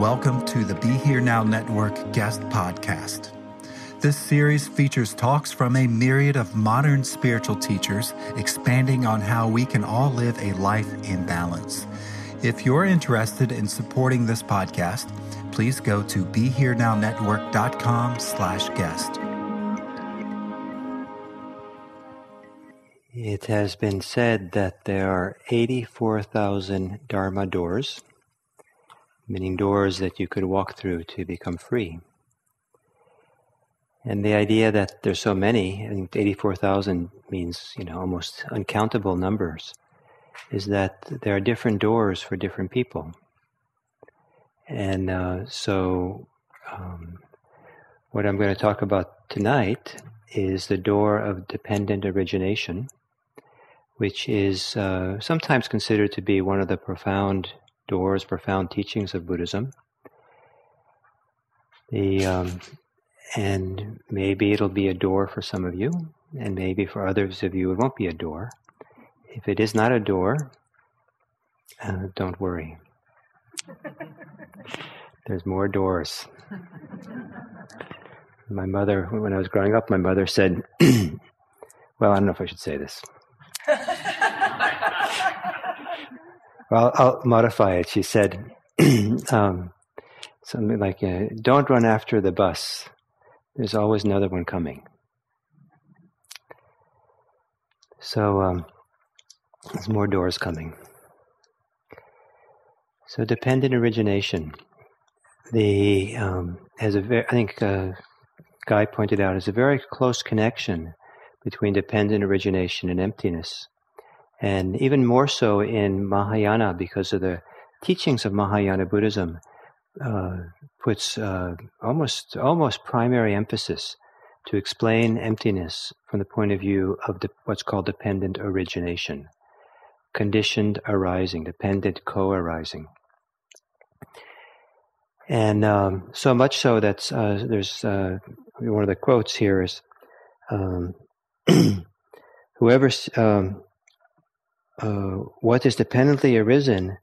Welcome to the Be Here Now Network guest podcast. This series features talks from a myriad of modern spiritual teachers expanding on how we can all live a life in balance. If you're interested in supporting this podcast, please go to BeHereNowNetwork.com slash guest. It has been said that there are 84,000 Dharma doors meaning doors that you could walk through to become free. And the idea that there's so many, I think 84,000 means, you know, almost uncountable numbers, is that there are different doors for different people. And uh, so, um, what I'm going to talk about tonight is the door of dependent origination, which is uh, sometimes considered to be one of the profound doors, profound teachings of Buddhism. The um, and maybe it'll be a door for some of you, and maybe for others of you it won't be a door. If it is not a door, uh, don't worry. There's more doors. My mother, when I was growing up, my mother said, "Well, I don't know if I should say this." Well, I'll modify it. She said um, something like, uh, "Don't run after the bus. There's always another one coming." So um, there's more doors coming. So dependent origination, the um, has a very, I think uh, Guy pointed out, is a very close connection between dependent origination and emptiness and even more so in Mahayana because of the teachings of Mahayana Buddhism uh, puts uh, almost almost primary emphasis to explain emptiness from the point of view of the, what's called dependent origination, conditioned arising, dependent co-arising. And um, so much so that uh, there's uh, one of the quotes here is um, whoever um, uh, what is dependently arisen,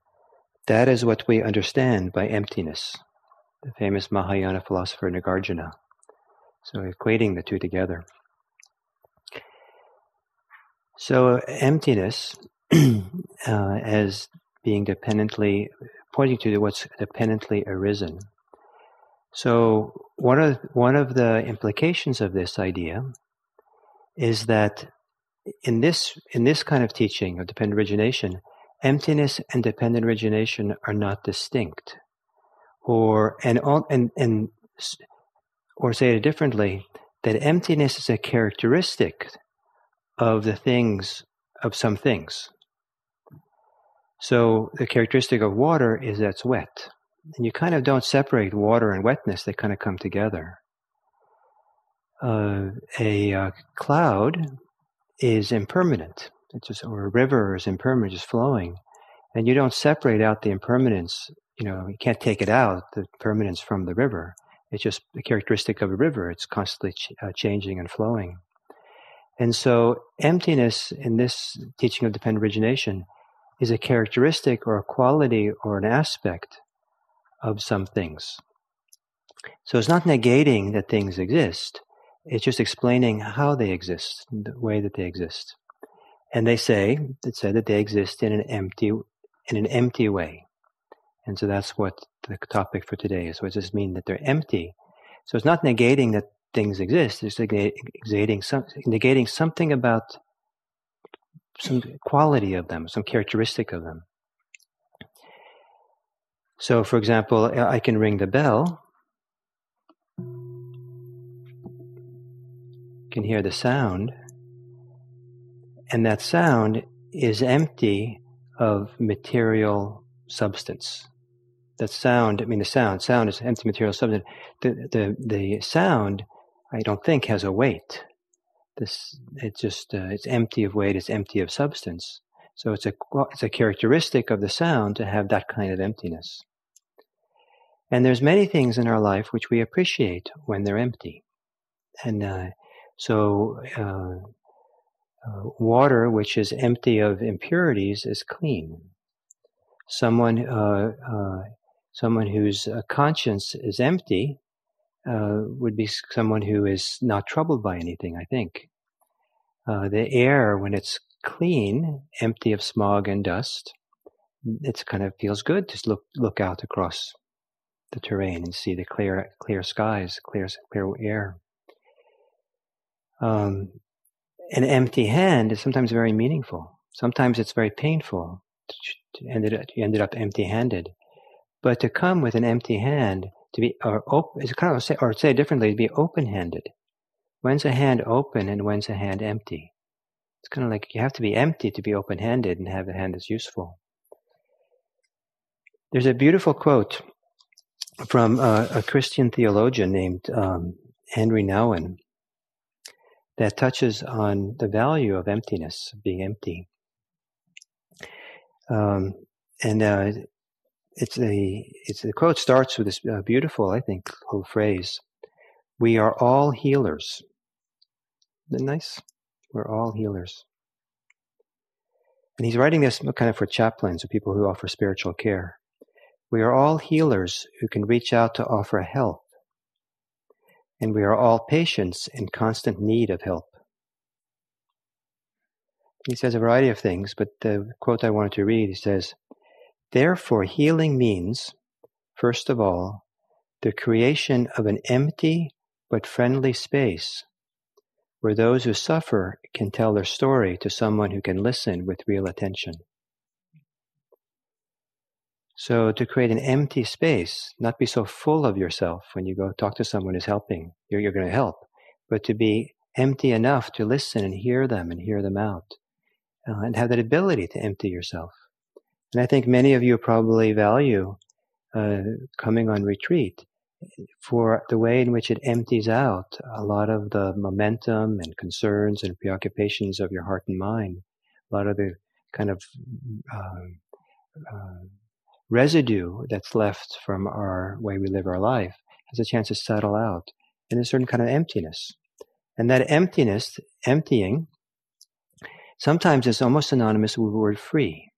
that is what we understand by emptiness. The famous Mahayana philosopher Nagarjuna. So equating the two together. So emptiness uh, as being dependently pointing to what's dependently arisen. So one of one of the implications of this idea is that in this in this kind of teaching of dependent origination, emptiness and dependent origination are not distinct, or and and and or say it differently, that emptiness is a characteristic of the things of some things. So the characteristic of water is that it's wet. And you kind of don't separate water and wetness, they kind of come together. Uh, a uh, cloud is impermanent. It's just, or a river is impermanent, just flowing. And you don't separate out the impermanence. You know, you can't take it out, the permanence from the river. It's just a characteristic of a river. It's constantly ch- uh, changing and flowing. And so emptiness in this teaching of dependent origination is a characteristic or a quality or an aspect of some things. So it's not negating that things exist. It's just explaining how they exist, the way that they exist. And they say, it said that they exist in an empty, in an empty way. And so that's what the topic for today is. What does this mean that they're empty? So it's not negating that things exist. It's negating, some, negating something about some quality of them, some characteristic of them. So, for example, I can ring the bell. Can hear the sound, and that sound is empty of material substance. That sound, I mean, the sound, sound is empty material substance. The, the, the sound, I don't think, has a weight. This, it's just, uh, it's empty of weight, it's empty of substance. So it's a, it's a characteristic of the sound to have that kind of emptiness. And there's many things in our life which we appreciate when they're empty. And uh, so uh, uh, water which is empty of impurities is clean. Someone, uh, uh someone whose uh, conscience is empty uh, would be someone who is not troubled by anything. I think the air, when it's clean, empty of smog and dust, it kind of feels good to look look out across the terrain and see the clear clear skies, clear clear air. Um, an empty hand is sometimes very meaningful. Sometimes it's very painful to ended up, you ended up empty-handed. But to come with an empty hand, to be or open, is kind of say, or say differently, to be open-handed. When's a hand open and when's a hand empty? It's kind of like you have to be empty to be open-handed and have a hand that's useful. There's a beautiful quote from a, a Christian theologian named um, Henri Nouwen that touches on the value of emptiness, being empty. Um, and uh, it's a it's the quote starts with this uh, beautiful, I think, little phrase: "We are all healers." Isn't that nice? We're all healers. And he's writing this kind of for chaplains or people who offer spiritual care. We are all healers who can reach out to offer help and we are all patients in constant need of help. He says a variety of things, but the quote I wanted to read, he says, Therefore, healing means, first of all, the creation of an empty but friendly space where those who suffer can tell their story to someone who can listen with real attention. So to create an empty space, not be so full of yourself when you go talk to someone who's helping, you're, you're going to help, but to be empty enough to listen and hear them and hear them out uh, and have that ability to empty yourself. And I think many of you probably value uh, coming on retreat for the way in which it empties out a lot of the momentum and concerns and preoccupations of your heart and mind, a lot of the kind of uh, uh, residue that's left from our way we live our life has a chance to settle out in a certain kind of emptiness. And that emptiness, emptying, sometimes is almost synonymous with the word free.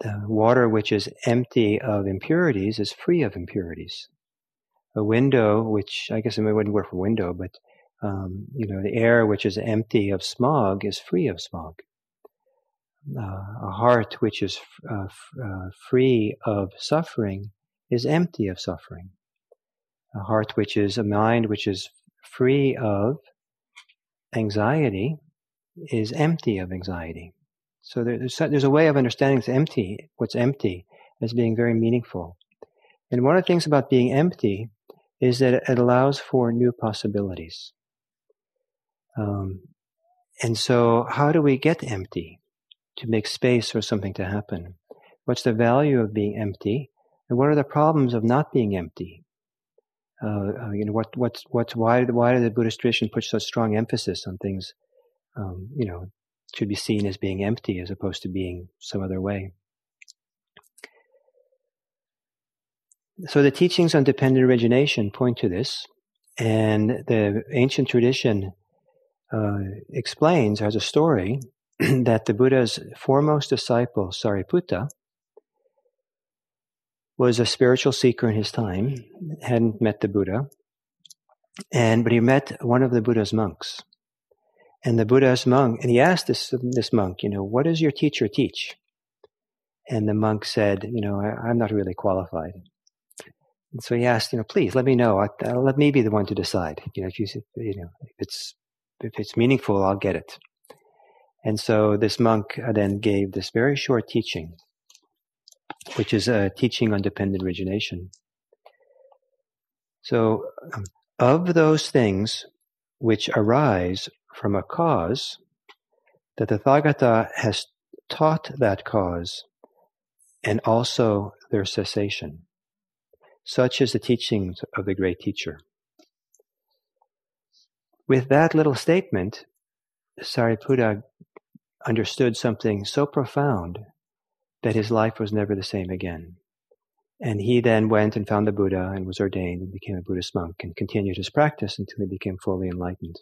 The water which is empty of impurities is free of impurities. A window, which I guess it wouldn't work for window, but um, you know, the air which is empty of smog is free of smog a heart which is uh, uh, free of suffering is empty of suffering. A heart which is a mind which is free of anxiety is empty of anxiety. So there's, there's a way of understanding what's empty, what's empty as being very meaningful. And one of the things about being empty is that it allows for new possibilities. Um, and so how do we get empty? To make space for something to happen? What's the value of being empty? And what are the problems of not being empty? Uh, uh, you know, what, what's, what's, why, why did the Buddhist tradition put such strong emphasis on things, um, you know, should be seen as being empty as opposed to being some other way? So the teachings on dependent origination point to this, and the ancient tradition uh, explains as a story that the Buddha's foremost disciple, Sariputta, was a spiritual seeker in his time, hadn't met the Buddha, and but he met one of the Buddha's monks. And the Buddha's monk, and he asked this this monk, you know, what does your teacher teach? And the monk said, you know, I, am not really qualified. And so he asked, you know, please let me know. I, will let me be the one to decide. You know, if you, you know, if it's if it's meaningful, I'll get it. And so this monk then gave this very short teaching, which is a teaching on dependent origination. So, um, of those things which arise from a cause, the Tathagata has taught that cause and also their cessation. Such is the teachings of the great teacher. With that little statement, Sariputta understood something so profound that his life was never the same again. And he then went and found the Buddha and was ordained and became a Buddhist monk and continued his practice until he became fully enlightened.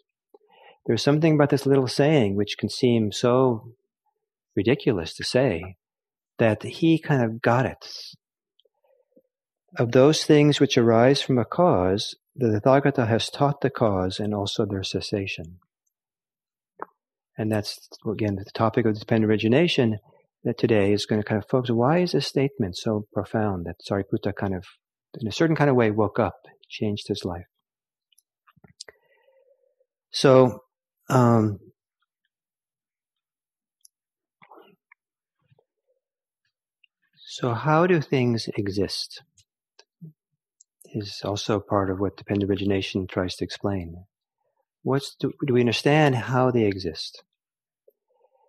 There's something about this little saying which can seem so ridiculous to say that he kind of got it. Of those things which arise from a cause, the Tathagata has taught the cause and also their cessation. And that's, again, the topic of dependent origination that today is going to kind of focus. Why is this statement so profound that Sariputta kind of, in a certain kind of way, woke up, changed his life? So, um, so how do things exist? Is also part of what dependent origination tries to explain. What's do, do we understand how they exist?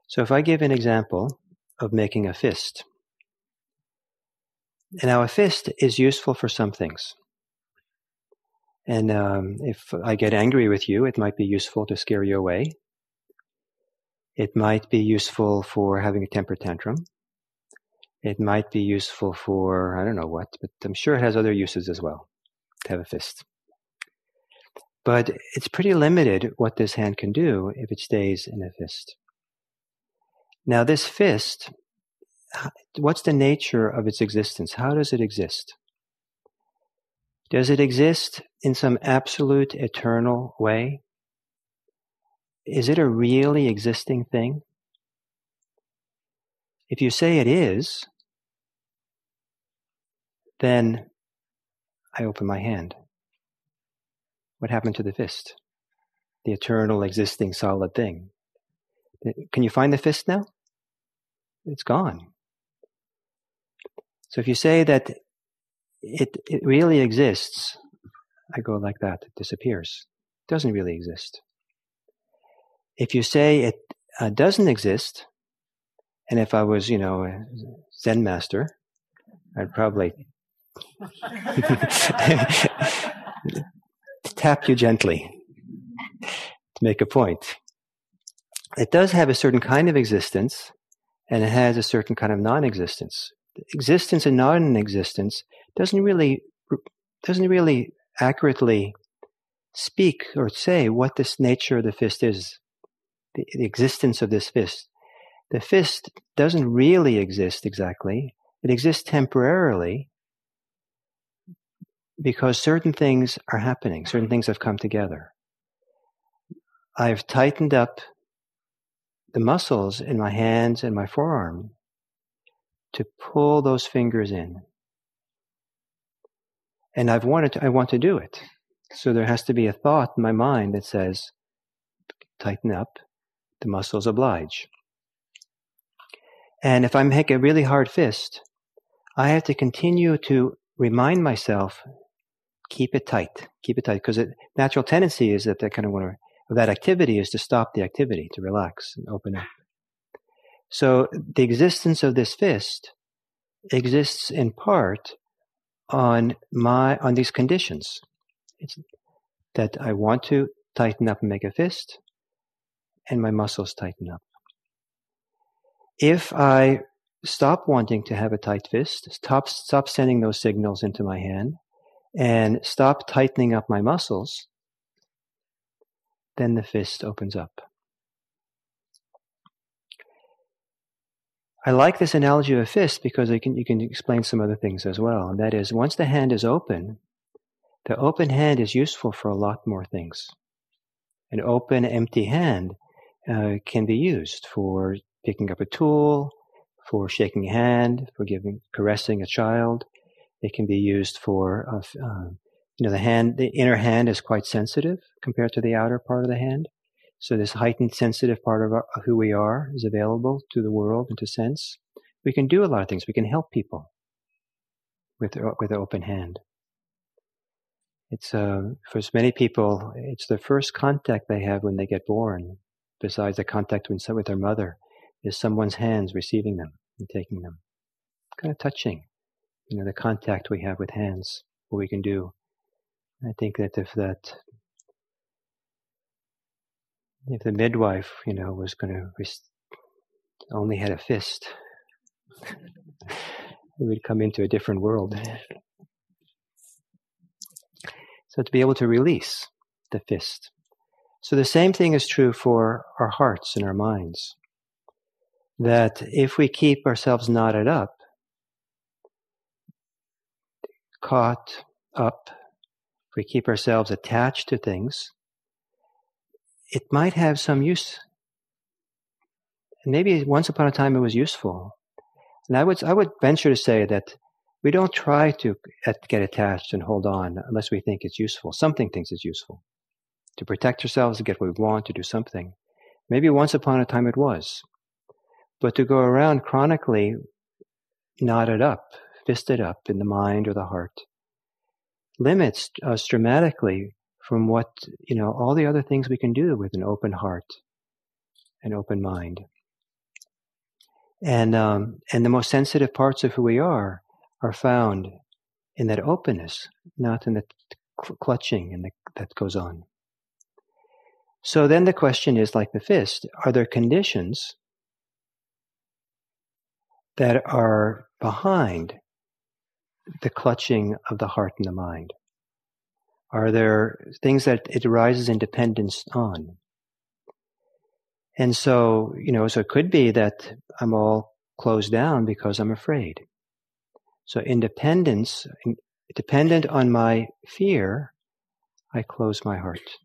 So if I give an example of making a fist, now a fist is useful for some things. And um, if I get angry with you, it might be useful to scare you away. It might be useful for having a temper tantrum. It might be useful for, I don't know what, but I'm sure it has other uses as well to have a fist. But it's pretty limited what this hand can do if it stays in a fist. Now, this fist, what's the nature of its existence? How does it exist? Does it exist in some absolute eternal way? Is it a really existing thing? If you say it is, then I open my hand. What happened to the fist? The eternal existing solid thing. Can you find the fist now? It's gone. So if you say that it, it really exists, I go like that, it disappears. It doesn't really exist. If you say it uh, doesn't exist, and if I was, you know, a Zen master, I'd probably tap you gently to make a point. It does have a certain kind of existence, and it has a certain kind of non-existence. Existence and non-existence doesn't really doesn't really accurately speak or say what this nature of the fist is, the, the existence of this fist. The fist doesn't really exist exactly. It exists temporarily because certain things are happening, certain things have come together. I've tightened up the muscles in my hands and my forearm to pull those fingers in. And I've wanted to, I want to do it. So there has to be a thought in my mind that says, tighten up, the muscles oblige. And if I make a really hard fist, I have to continue to remind myself, keep it tight, keep it tight, because the natural tendency is that I kind of want to of that activity is to stop the activity, to relax and open up. So the existence of this fist exists in part on my on these conditions. It's that I want to tighten up and make a fist, and my muscles tighten up. If I stop wanting to have a tight fist, stop stop sending those signals into my hand, and stop tightening up my muscles, then the fist opens up. I like this analogy of a fist because you can, you can explain some other things as well. And that is, once the hand is open, the open hand is useful for a lot more things. An open, empty hand uh, can be used for picking up a tool, for shaking a hand, for giving, caressing a child. It can be used for, uh, uh, you know, the hand, the inner hand is quite sensitive compared to the outer part of the hand. So this heightened sensitive part of, our, who we are is available to the world and to sense. We can do a lot of things. We can help people with with an open hand. It's uh, for many people, it's the first contact they have when they get born, besides the contact with, with their mother, is someone's hands receiving them and taking them. Kind of touching, you know, the contact we have with hands, what we can do. I think that if that if the midwife, you know, was going to only had a fist, we'd come into a different world. So to be able to release the fist. So the same thing is true for our hearts and our minds. That if we keep ourselves knotted up, caught up, if we keep ourselves attached to things, it might have some use. Maybe once upon a time it was useful. And I would, I would venture to say that we don't try to get attached and hold on unless we think it's useful. Something thinks it's useful. To protect ourselves, to get what we want, to do something. Maybe once upon a time it was. But to go around chronically knotted up, fisted up in the mind or the heart, limits us dramatically from what, you know, all the other things we can do with an open heart, an open mind. And, um, and the most sensitive parts of who we are are found in that openness, not in the clutching and the, that goes on. So then the question is like the fist, are there conditions that are behind the clutching of the heart and the mind? Are there things that it arises in dependence on? And so, you know, so it could be that I'm all closed down because I'm afraid. So independence, dependent on my fear, I close my heart.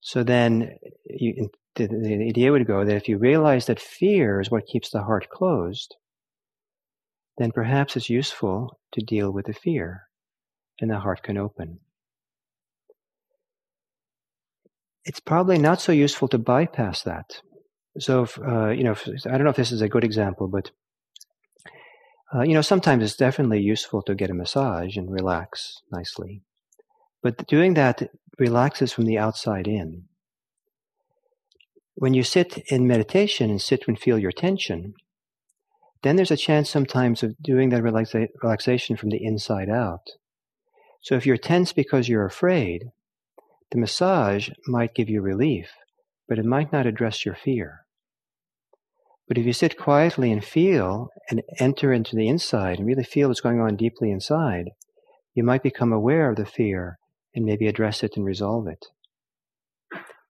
So then you, the, the idea would go that if you realize that fear is what keeps the heart closed, then perhaps it's useful to deal with the fear and the heart can open. It's probably not so useful to bypass that. So, if, uh, you know, if, I don't know if this is a good example, but uh, you know, sometimes it's definitely useful to get a massage and relax nicely. But doing that relaxes from the outside in. When you sit in meditation and sit and feel your tension, then there's a chance sometimes of doing that relaxa- relaxation from the inside out. So if you're tense because you're afraid, the massage might give you relief, but it might not address your fear. But if you sit quietly and feel and enter into the inside and really feel what's going on deeply inside, you might become aware of the fear and maybe address it and resolve it.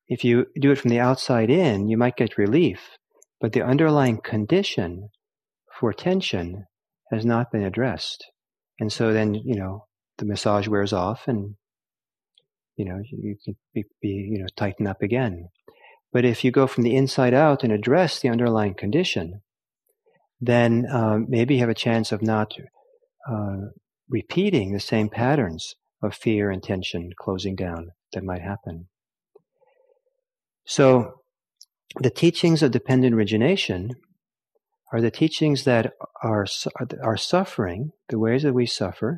If you do it from the outside in, you might get relief, but the underlying condition for tension has not been addressed. And so then, you know, the massage wears off and you know you can be, be, you know tighten up again but if you go from the inside out and address the underlying condition then um, maybe you have a chance of not uh, repeating the same patterns of fear and tension closing down that might happen so the teachings of dependent origination are the teachings that are, are suffering, the ways that we suffer,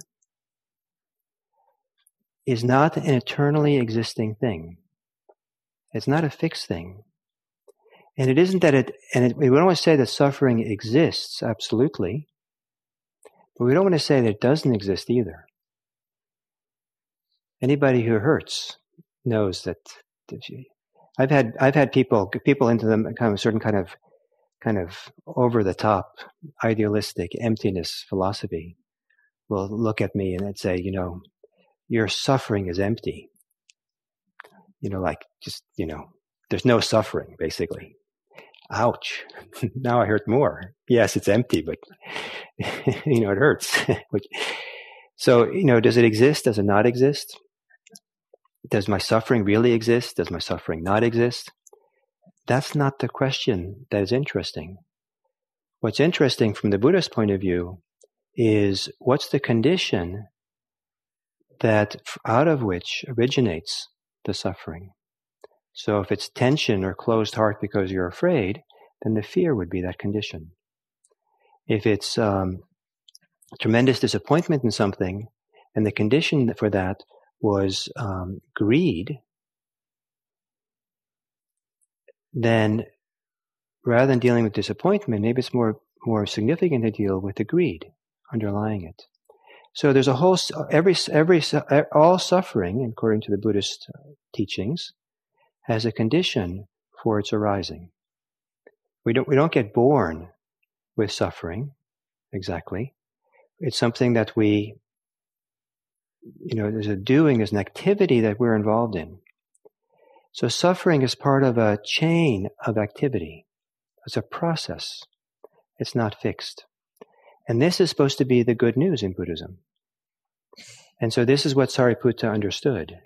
is not an eternally existing thing. It's not a fixed thing. And it isn't that it, and it, we don't want to say that suffering exists, absolutely. But we don't want to say that it doesn't exist either. Anybody who hurts knows that, I've had, I've had people, people into them kind of a certain kind of, kind of over the top, idealistic emptiness philosophy will look at me and say, you know, your suffering is empty. You know, like just, you know, there's no suffering, basically. ouch, now I hurt more. Yes, it's empty, but you know, it hurts. so, you know, does it exist? Does it not exist? Does my suffering really exist? Does my suffering not exist? That's not the question that is interesting. What's interesting from the Buddhist point of view is what's the condition that out of which originates the suffering. So if it's tension or closed heart because you're afraid, then the fear would be that condition. If it's um, tremendous disappointment in something, and the condition for that was um, greed, then rather than dealing with disappointment, maybe it's more more significant to deal with the greed underlying it. So there's a whole every every all suffering, according to the Buddhist teachings, has a condition for its arising. We don't we don't get born with suffering exactly. It's something that we you know there's a doing, there's an activity that we're involved in. So suffering is part of a chain of activity. It's a process. It's not fixed. And this is supposed to be the good news in Buddhism. And so this is what Sariputta understood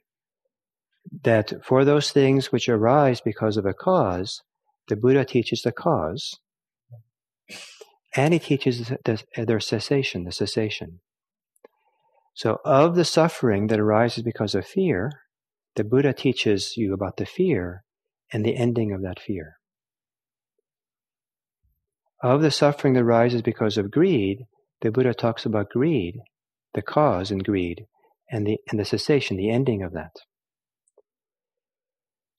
that for those things which arise because of a cause, the Buddha teaches the cause, and he teaches the, their cessation, the cessation. So, of the suffering that arises because of fear, the Buddha teaches you about the fear and the ending of that fear. Of the suffering that arises because of greed, the Buddha talks about greed, the cause in greed, and the, and the cessation, the ending of that.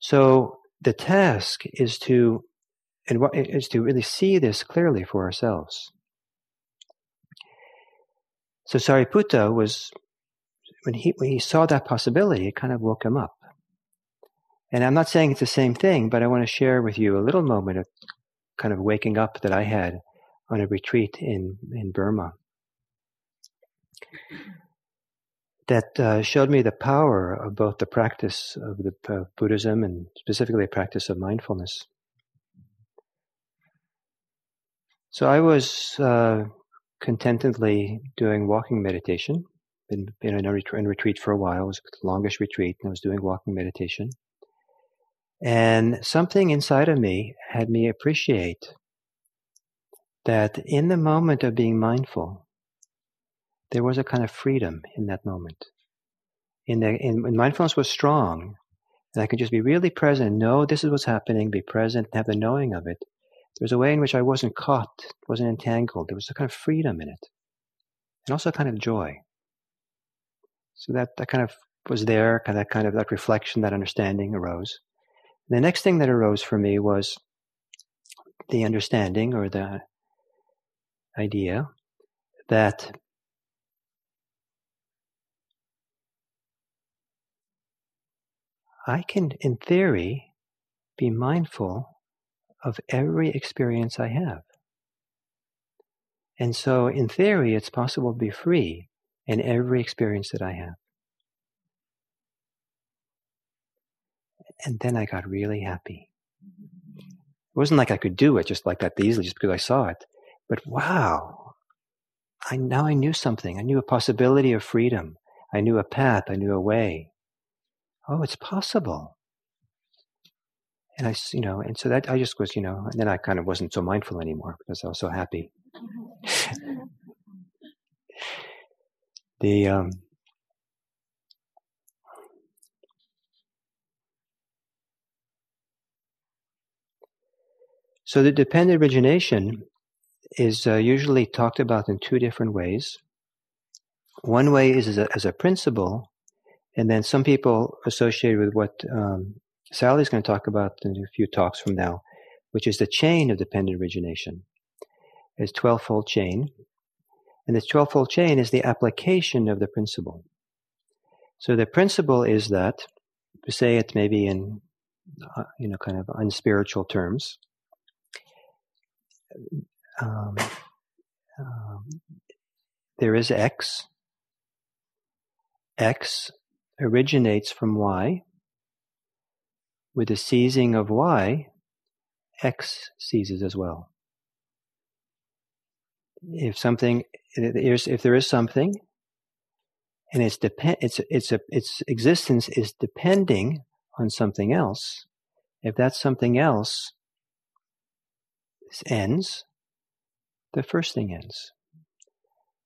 So the task is to, and what is to really see this clearly for ourselves. So Sariputta was, when he, when he saw that possibility, it kind of woke him up. And I'm not saying it's the same thing, but I want to share with you a little moment of kind of waking up that I had on a retreat in, in Burma that uh, showed me the power of both the practice of the uh, Buddhism and specifically the practice of mindfulness. So I was uh, contentedly doing walking meditation. Been, been in a retreat, in retreat for a while. It was the longest retreat, and I was doing walking meditation. And something inside of me had me appreciate that in the moment of being mindful, there was a kind of freedom in that moment. In the, in, when mindfulness was strong, and I could just be really present, know this is what's happening, be present, have the knowing of it. There was a way in which I wasn't caught, wasn't entangled. There was a kind of freedom in it, and also a kind of joy. So that that kind of was there, kind of that kind of that reflection, that understanding arose. The next thing that arose for me was the understanding or the idea that I can, in theory, be mindful of every experience I have. And so, in theory, it's possible to be free in every experience that I have. And then I got really happy. It wasn't like I could do it just like that easily, just because I saw it. But wow, I now I knew something. I knew a possibility of freedom. I knew a path. I knew a way. Oh, it's possible. And I, you know, and so that I just was, you know, and then I kind of wasn't so mindful anymore because I was so happy. the um, So the dependent origination is uh, usually talked about in two different ways. One way is as a, as a principle, and then some people associate with what um, Sally's going to talk about in a few talks from now, which is the chain of dependent origination. It's 12-fold chain. And this 12-fold chain is the application of the principle. So the principle is that, say it maybe in, uh, you know, kind of unspiritual terms, um, um, there is X. X originates from Y with the seizing of Y, X ceases as well. If something, if there is something, and its depend, its its its existence is depending on something else. If that something else ends, the first thing ends.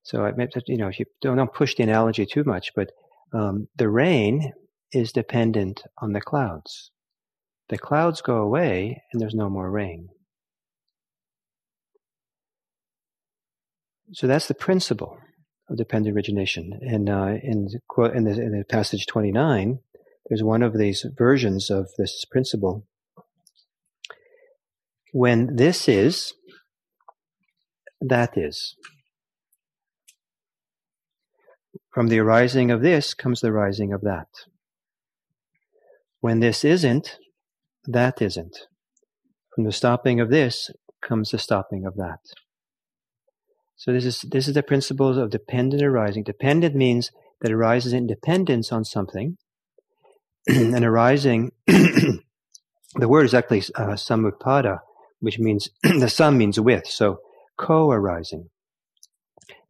So I you know, you don't, don't push the analogy too much, but um, the rain is dependent on the clouds. The clouds go away, and there's no more rain. So that's the principle of dependent origination. And uh, in, in, the, in the passage 29, there's one of these versions of this principle. When this is, that is. From the arising of this comes the rising of that. When this isn't, that isn't. From the stopping of this comes the stopping of that. So this is this is the principles of dependent arising. Dependent means that arises in dependence on something, and arising. the word is actually uh, which means the sum means with. So co-arising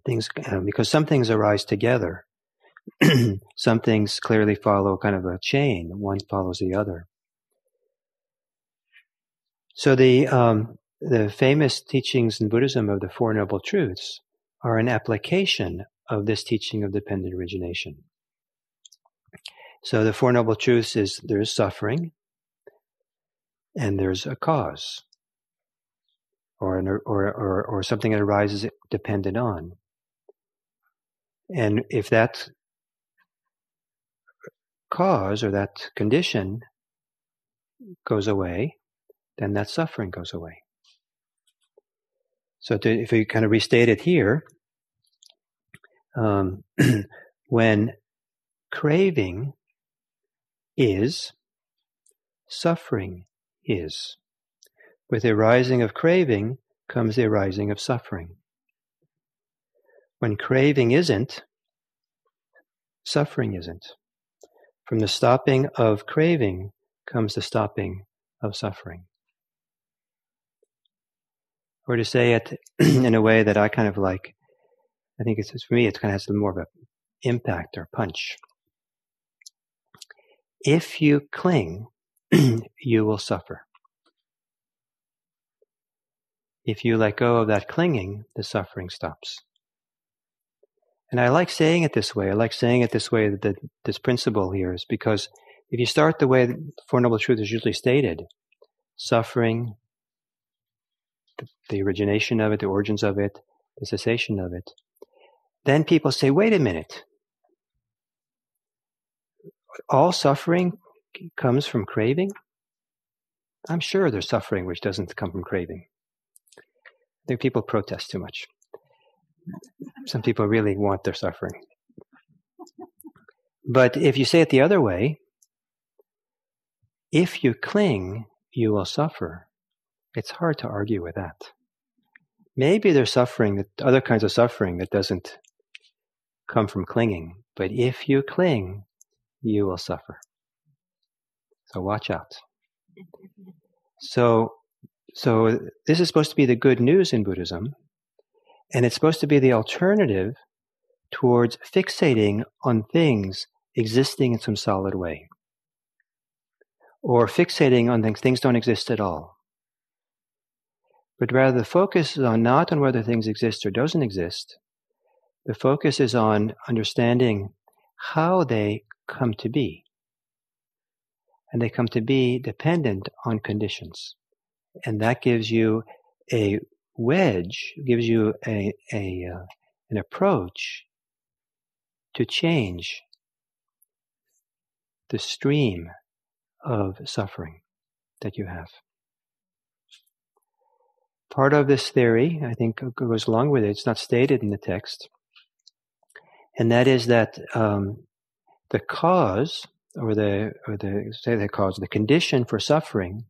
things uh, because some things arise together. some things clearly follow kind of a chain. One follows the other. So the um, the famous teachings in Buddhism of the Four Noble Truths are an application of this teaching of dependent origination. So the Four Noble Truths is there's suffering and there's a cause or, an, or, or, or something that arises dependent on. And if that cause or that condition goes away, then that suffering goes away. So to, if we kind of restate it here, um, when craving is, suffering is. With the arising of craving comes the arising of suffering. When craving isn't, suffering isn't. From the stopping of craving comes the stopping of suffering or to say it in a way that I kind of like. I think it's for me, it kind of has more of an impact or punch. If you cling, you will suffer. If you let go of that clinging, the suffering stops. And I like saying it this way. I like saying it this way that this principle here is because if you start the way the Four Noble Truth is usually stated, suffering, the origination of it, the origins of it, the cessation of it, then people say, wait a minute. All suffering comes from craving? I'm sure there's suffering which doesn't come from craving. I think people protest too much. Some people really want their suffering. But if you say it the other way, if you cling, you will suffer. It's hard to argue with that. Maybe there's suffering, that other kinds of suffering that doesn't come from clinging. But if you cling, you will suffer. So watch out. So, so this is supposed to be the good news in Buddhism, and it's supposed to be the alternative towards fixating on things existing in some solid way, or fixating on things things don't exist at all but rather the focus is on not on whether things exist or doesn't exist. The focus is on understanding how they come to be. And they come to be dependent on conditions. And that gives you a wedge, gives you a, a uh, an approach to change the stream of suffering that you have. Part of this theory, I think, goes along with it. It's not stated in the text. And that is that um, the cause, or the, or the, say the cause, the condition for suffering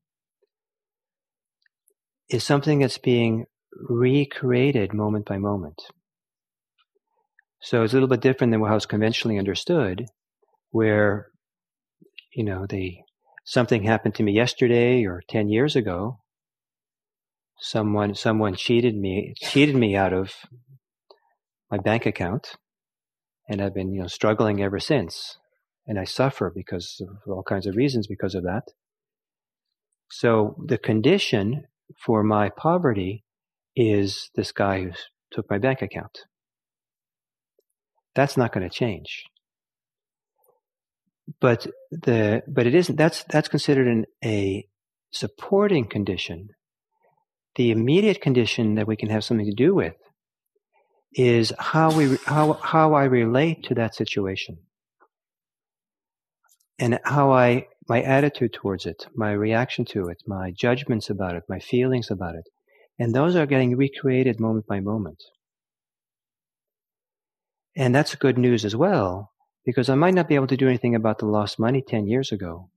is something that's being recreated moment by moment. So it's a little bit different than how it's conventionally understood, where, you know, the, something happened to me yesterday or 10 years ago, someone someone cheated me cheated me out of my bank account, and I've been you know struggling ever since, and I suffer because of all kinds of reasons because of that. So the condition for my poverty is this guy who took my bank account. That's not going to change. But the but it isn't that's that's considered an, a supporting condition. The immediate condition that we can have something to do with is how we how how I relate to that situation and how I my attitude towards it, my reaction to it, my judgments about it, my feelings about it. And those are getting recreated moment by moment. And that's good news as well, because I might not be able to do anything about the lost money 10 years ago.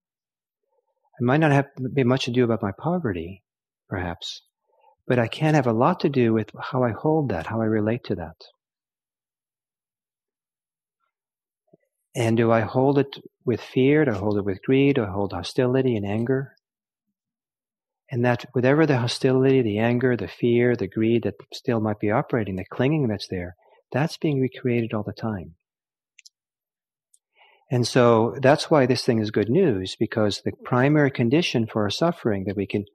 I might not have be much to do about my poverty, perhaps, but I can have a lot to do with how I hold that, how I relate to that. And do I hold it with fear? Do I hold it with greed? Do I hold hostility and anger? And that whatever the hostility, the anger, the fear, the greed that still might be operating, the clinging that's there, that's being recreated all the time. And so that's why this thing is good news, because the primary condition for our suffering that we can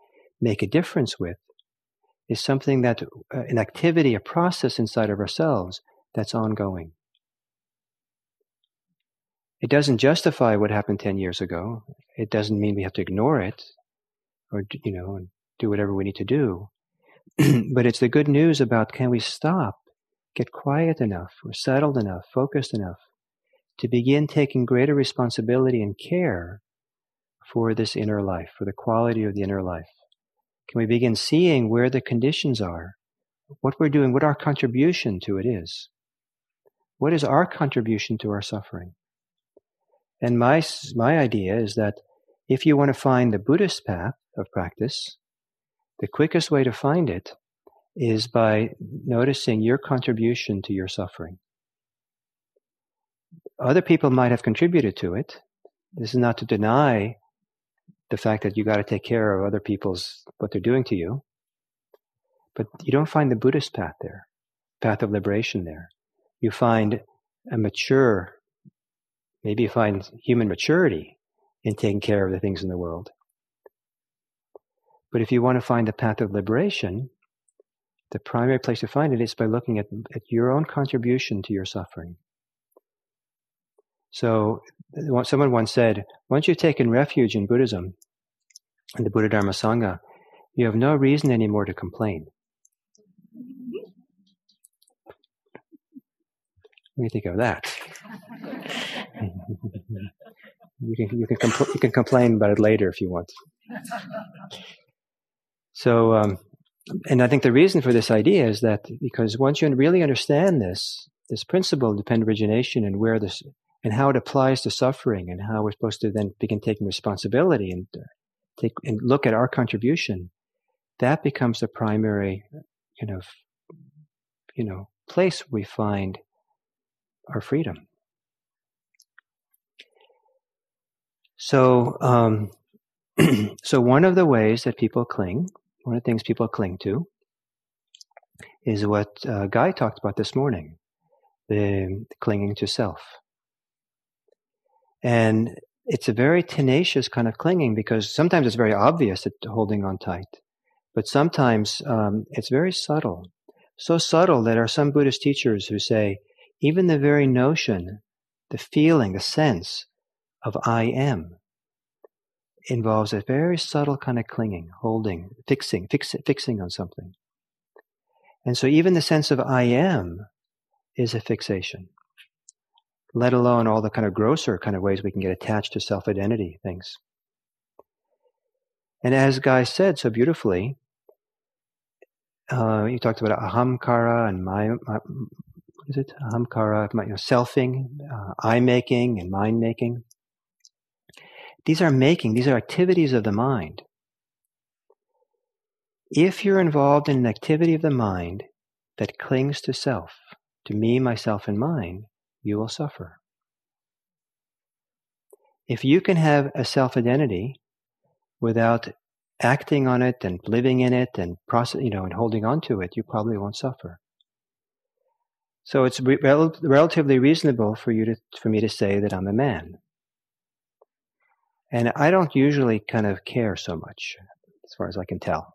make a difference with is something that, uh, an activity, a process inside of ourselves that's ongoing. It doesn't justify what happened 10 years ago. It doesn't mean we have to ignore it or, you know, do whatever we need to do. but it's the good news about can we stop, get quiet enough, or settled enough, focused enough to begin taking greater responsibility and care for this inner life, for the quality of the inner life? Can we begin seeing where the conditions are, what we're doing, what our contribution to it is? What is our contribution to our suffering? And my, my idea is that if you want to find the Buddhist path of practice, the quickest way to find it is by noticing your contribution to your suffering. Other people might have contributed to it. This is not to deny the fact that you got to take care of other people's what they're doing to you. But you don't find the Buddhist path there, path of liberation there. You find a mature Maybe you find human maturity in taking care of the things in the world. But if you want to find the path of liberation, the primary place to find it is by looking at, at your own contribution to your suffering. So, someone once said, once you've taken refuge in Buddhism and the Buddha Dharma Sangha, you have no reason anymore to complain. What do you think of that? you can you can compl- you can complain about it later if you want. So, um, and I think the reason for this idea is that because once you really understand this this principle of dependent origination and where this and how it applies to suffering and how we're supposed to then begin taking responsibility and uh, take and look at our contribution, that becomes the primary, you know, you know, place we find our freedom. So, um, so one of the ways that people cling, one of the things people cling to, is what uh, Guy talked about this morning: the clinging to self. And it's a very tenacious kind of clinging because sometimes it's very obvious that holding on tight, but sometimes um, it's very subtle. So subtle that there are some Buddhist teachers who say even the very notion, the feeling, the sense of I am involves a very subtle kind of clinging, holding, fixing, fix, fixing on something. And so even the sense of I am is a fixation, let alone all the kind of grosser kind of ways we can get attached to self identity things. And as Guy said so beautifully, uh, you talked about ahamkara and my, my what is it? Ahamkara, you know, selfing, uh, I making, and mind making. These are making, these are activities of the mind. If you're involved in an activity of the mind that clings to self, to me, myself, and mine, you will suffer. If you can have a self identity without acting on it and living in it and process, you know, and holding on to it, you probably won't suffer. So it's re- rel- relatively reasonable for you to, for me to say that I'm a man. And I don't usually kind of care so much, as far as I can tell.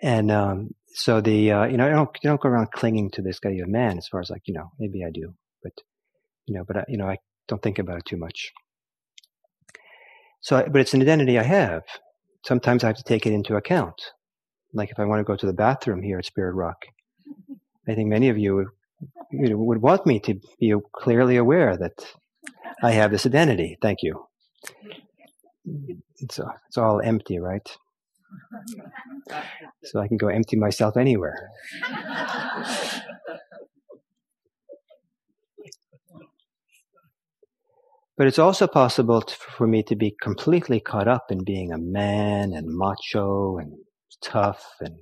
And um, so the uh, you know I don't I don't go around clinging to this guy of man as far as like you know maybe I do, but you know but I, you know I don't think about it too much. So, but it's an identity I have. Sometimes I have to take it into account. Like if I want to go to the bathroom here at Spirit Rock, I think many of you would, would want me to be clearly aware that I have this identity. Thank you. It's, it's all empty, right? So I can go empty myself anywhere. But it's also possible to, for me to be completely caught up in being a man and macho and tough and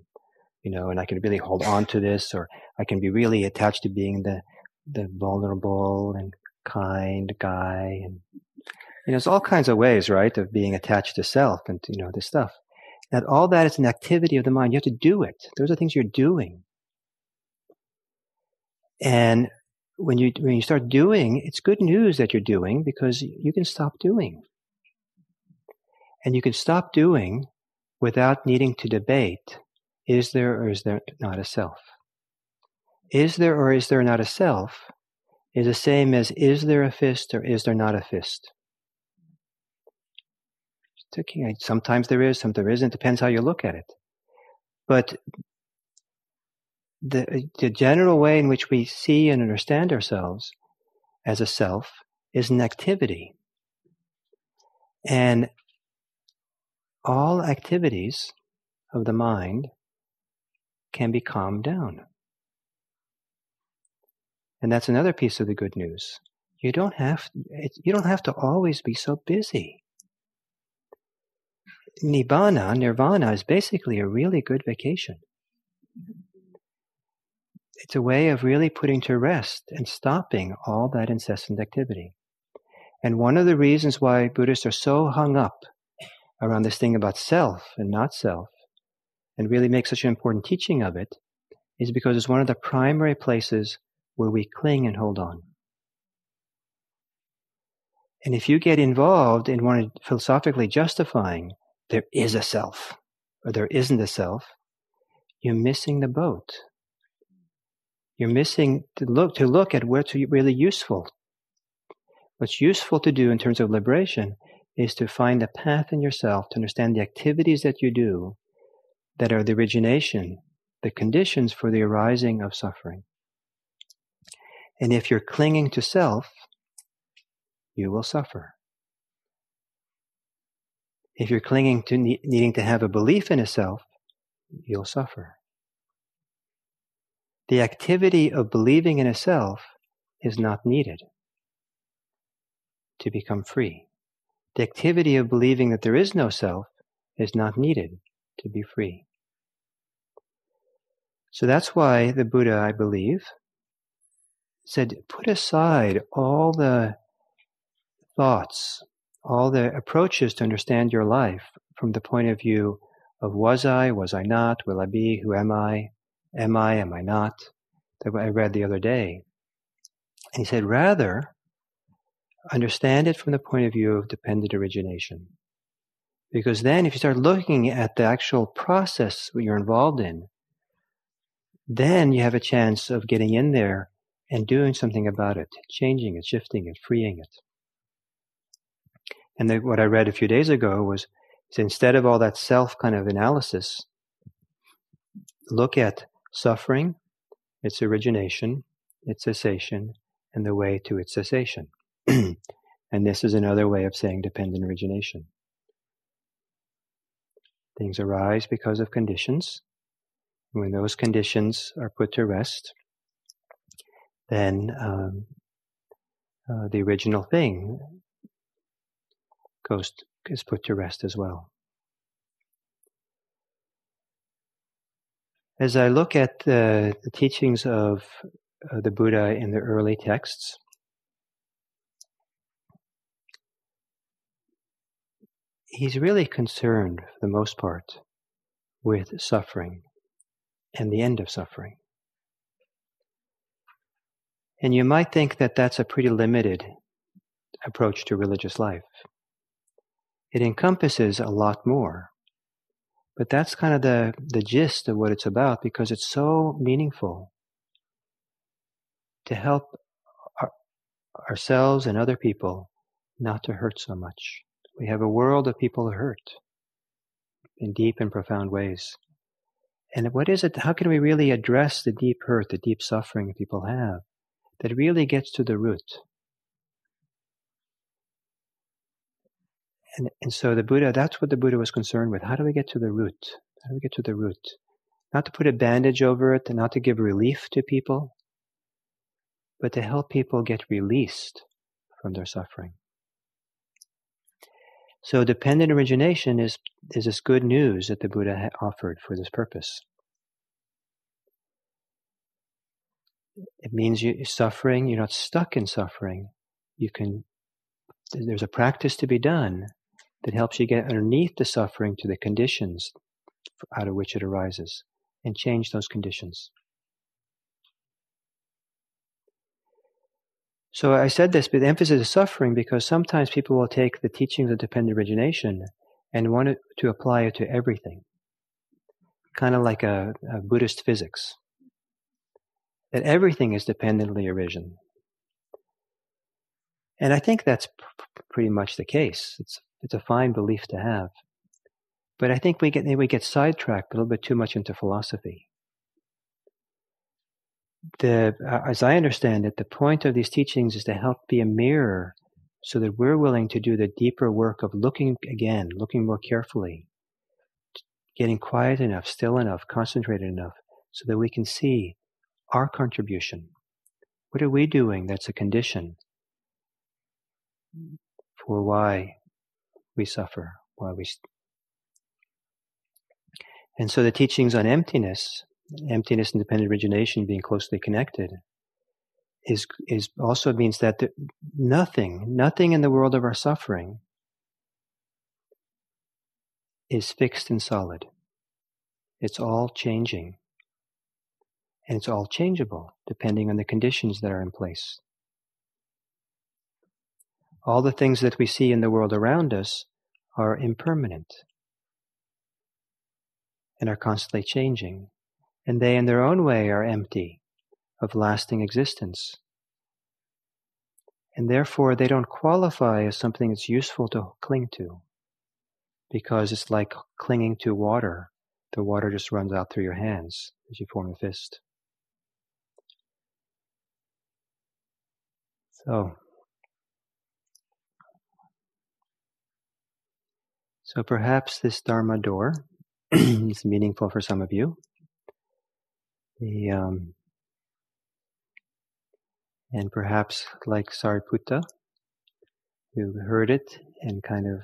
you know, and I can really hold on to this, or I can be really attached to being the the vulnerable and kind guy, and you know, there's all kinds of ways, right, of being attached to self and you know this stuff. That all that is an activity of the mind. You have to do it. Those are things you're doing. And when you when you start doing, it's good news that you're doing because you can stop doing. And you can stop doing without needing to debate is there or is there not a self? Is there or is there not a self is the same as is there a fist or is there not a fist? Sometimes there is, sometimes there isn't. Depends how you look at it. But the, uh, the general way in which we see and understand ourselves as a self is an activity. And all activities of the mind can be calmed down. And that's another piece of the good news. You don't have you don't have to always be so busy. Nibbana, nirvana, is basically a really good vacation. It's a way of really putting to rest and stopping all that incessant activity. And one of the reasons why Buddhists are so hung up around this thing about self and not self, and really make such an important teaching of it, is because it's one of the primary places where we cling and hold on. And if you get involved in one philosophically justifying there is a self or there isn't a self, you're missing the boat. You're missing to look to look at what's really useful. What's useful to do in terms of liberation is to find a path in yourself to understand the activities that you do that are the origination, the conditions for the arising of suffering. And if you're clinging to self, you will suffer. If you're clinging to ne- needing to have a belief in a self, you'll suffer. The activity of believing in a self is not needed to become free. The activity of believing that there is no self is not needed to be free. So that's why the Buddha, I believe, said, put aside all the thoughts, all the approaches to understand your life from the point of view of was I, was I not, will I be, who am I, am I, am I not, that I read the other day. And he said, rather, understand it from the point of view of dependent origination. Because then if you start looking at the actual process you're involved in, then you have a chance of getting in there and doing something about it, changing it, shifting it, freeing it. And the, what I read a few days ago was instead of all that self kind of analysis, look at suffering, its origination, its cessation, and the way to its cessation. and this is another way of saying dependent origination. Things arise because of conditions. When those conditions are put to rest, then um, uh, the original thing goes is put to rest as well. As I look at the, the teachings of uh, the Buddha in the early texts, he's really concerned, for the most part, with suffering and the end of suffering. And you might think that that's a pretty limited approach to religious life. It encompasses a lot more. But that's kind of the, the gist of what it's about because it's so meaningful to help our, ourselves and other people not to hurt so much. We have a world of people who hurt in deep and profound ways. And what is it? How can we really address the deep hurt, the deep suffering people have that really gets to the root? And, and so the Buddha, that's what the Buddha was concerned with. How do we get to the root? How do we get to the root? Not to put a bandage over it and not to give relief to people, but to help people get released from their suffering. So dependent origination is, is this good news that the Buddha offered for this purpose. It means you suffering, you're not stuck in suffering. You can, there's a practice to be done that helps you get underneath the suffering to the conditions out of which it arises and change those conditions. So I said this, but the emphasis is suffering because sometimes people will take the teachings of dependent origination and want to apply it to everything. Kind of like a, a Buddhist physics. That everything is dependently arisen. And I think that's pr- pretty much the case. It's, it's a fine belief to have. But I think we get, we get sidetracked a little bit too much into philosophy the, uh, as I understand it, the point of these teachings is to help be a mirror so that we're willing to do the deeper work of looking again, looking more carefully, getting quiet enough, still enough, concentrated enough, so that we can see our contribution. What are we doing that's a condition for why we suffer, why we. St- and so the teachings on emptiness emptiness and dependent origination being closely connected is is also means that the, nothing nothing in the world of our suffering is fixed and solid. It's all changing. And it's all changeable depending on the conditions that are in place all the things that we see in the world around us are impermanent and are constantly changing and they in their own way are empty of lasting existence. And therefore they don't qualify as something that's useful to cling to because it's like clinging to water. The water just runs out through your hands as you form a fist. So, so perhaps this Dharma door is meaningful for some of you the um, and perhaps like Sariputta, who heard it and kind of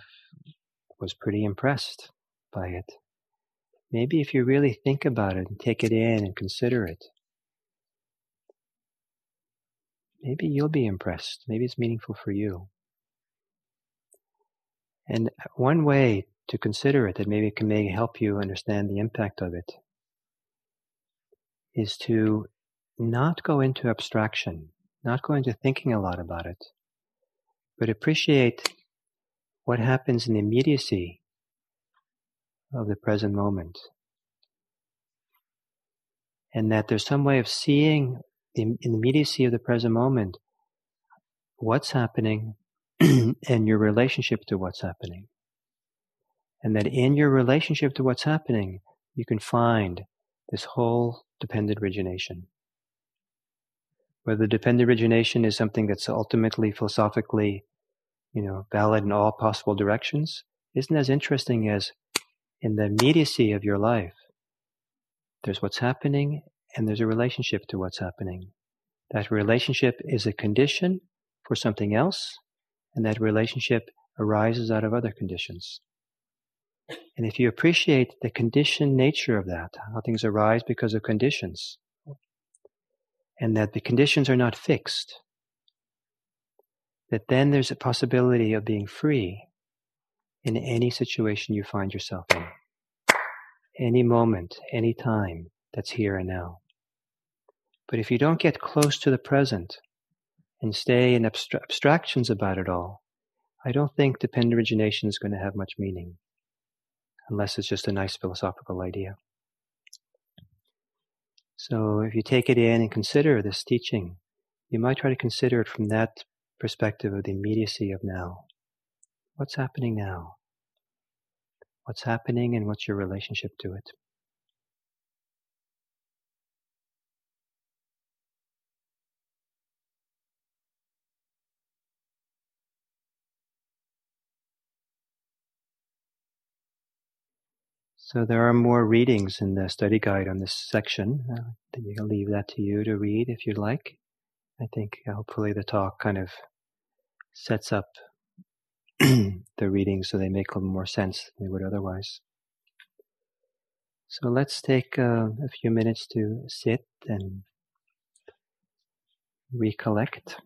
was pretty impressed by it. Maybe if you really think about it and take it in and consider it, maybe you'll be impressed. Maybe it's meaningful for you. And one way to consider it that maybe can maybe help you understand the impact of it is to not go into abstraction, not go into thinking a lot about it, but appreciate what happens in the immediacy of the present moment. And that there's some way of seeing in the immediacy of the present moment what's happening and your relationship to what's happening. And that in your relationship to what's happening, you can find this whole dependent origination. Whether dependent origination is something that's ultimately philosophically, you know, valid in all possible directions, isn't as interesting as in the immediacy of your life. There's what's happening and there's a relationship to what's happening. That relationship is a condition for something else, and that relationship arises out of other conditions. And if you appreciate the conditioned nature of that, how things arise because of conditions, and that the conditions are not fixed, that then there's a possibility of being free in any situation you find yourself in. Any moment, any time that's here and now. But if you don't get close to the present and stay in abstra- abstractions about it all, I don't think dependent origination is going to have much meaning, unless it's just a nice philosophical idea. So if you take it in and consider this teaching, you might try to consider it from that perspective of the immediacy of now. What's happening now? What's happening and what's your relationship to it? So there are more readings in the study guide on this section. Uh, you can leave that to you to read if you'd like. I think uh, hopefully the talk kind of sets up the readings so they make a little more sense than they would otherwise. So let's take uh, a few minutes to sit and recollect.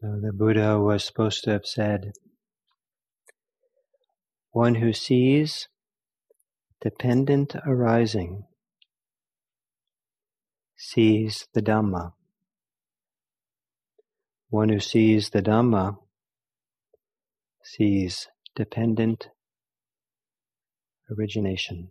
So the Buddha was supposed to have said, one who sees dependent arising sees the Dhamma. One who sees the Dhamma sees dependent origination.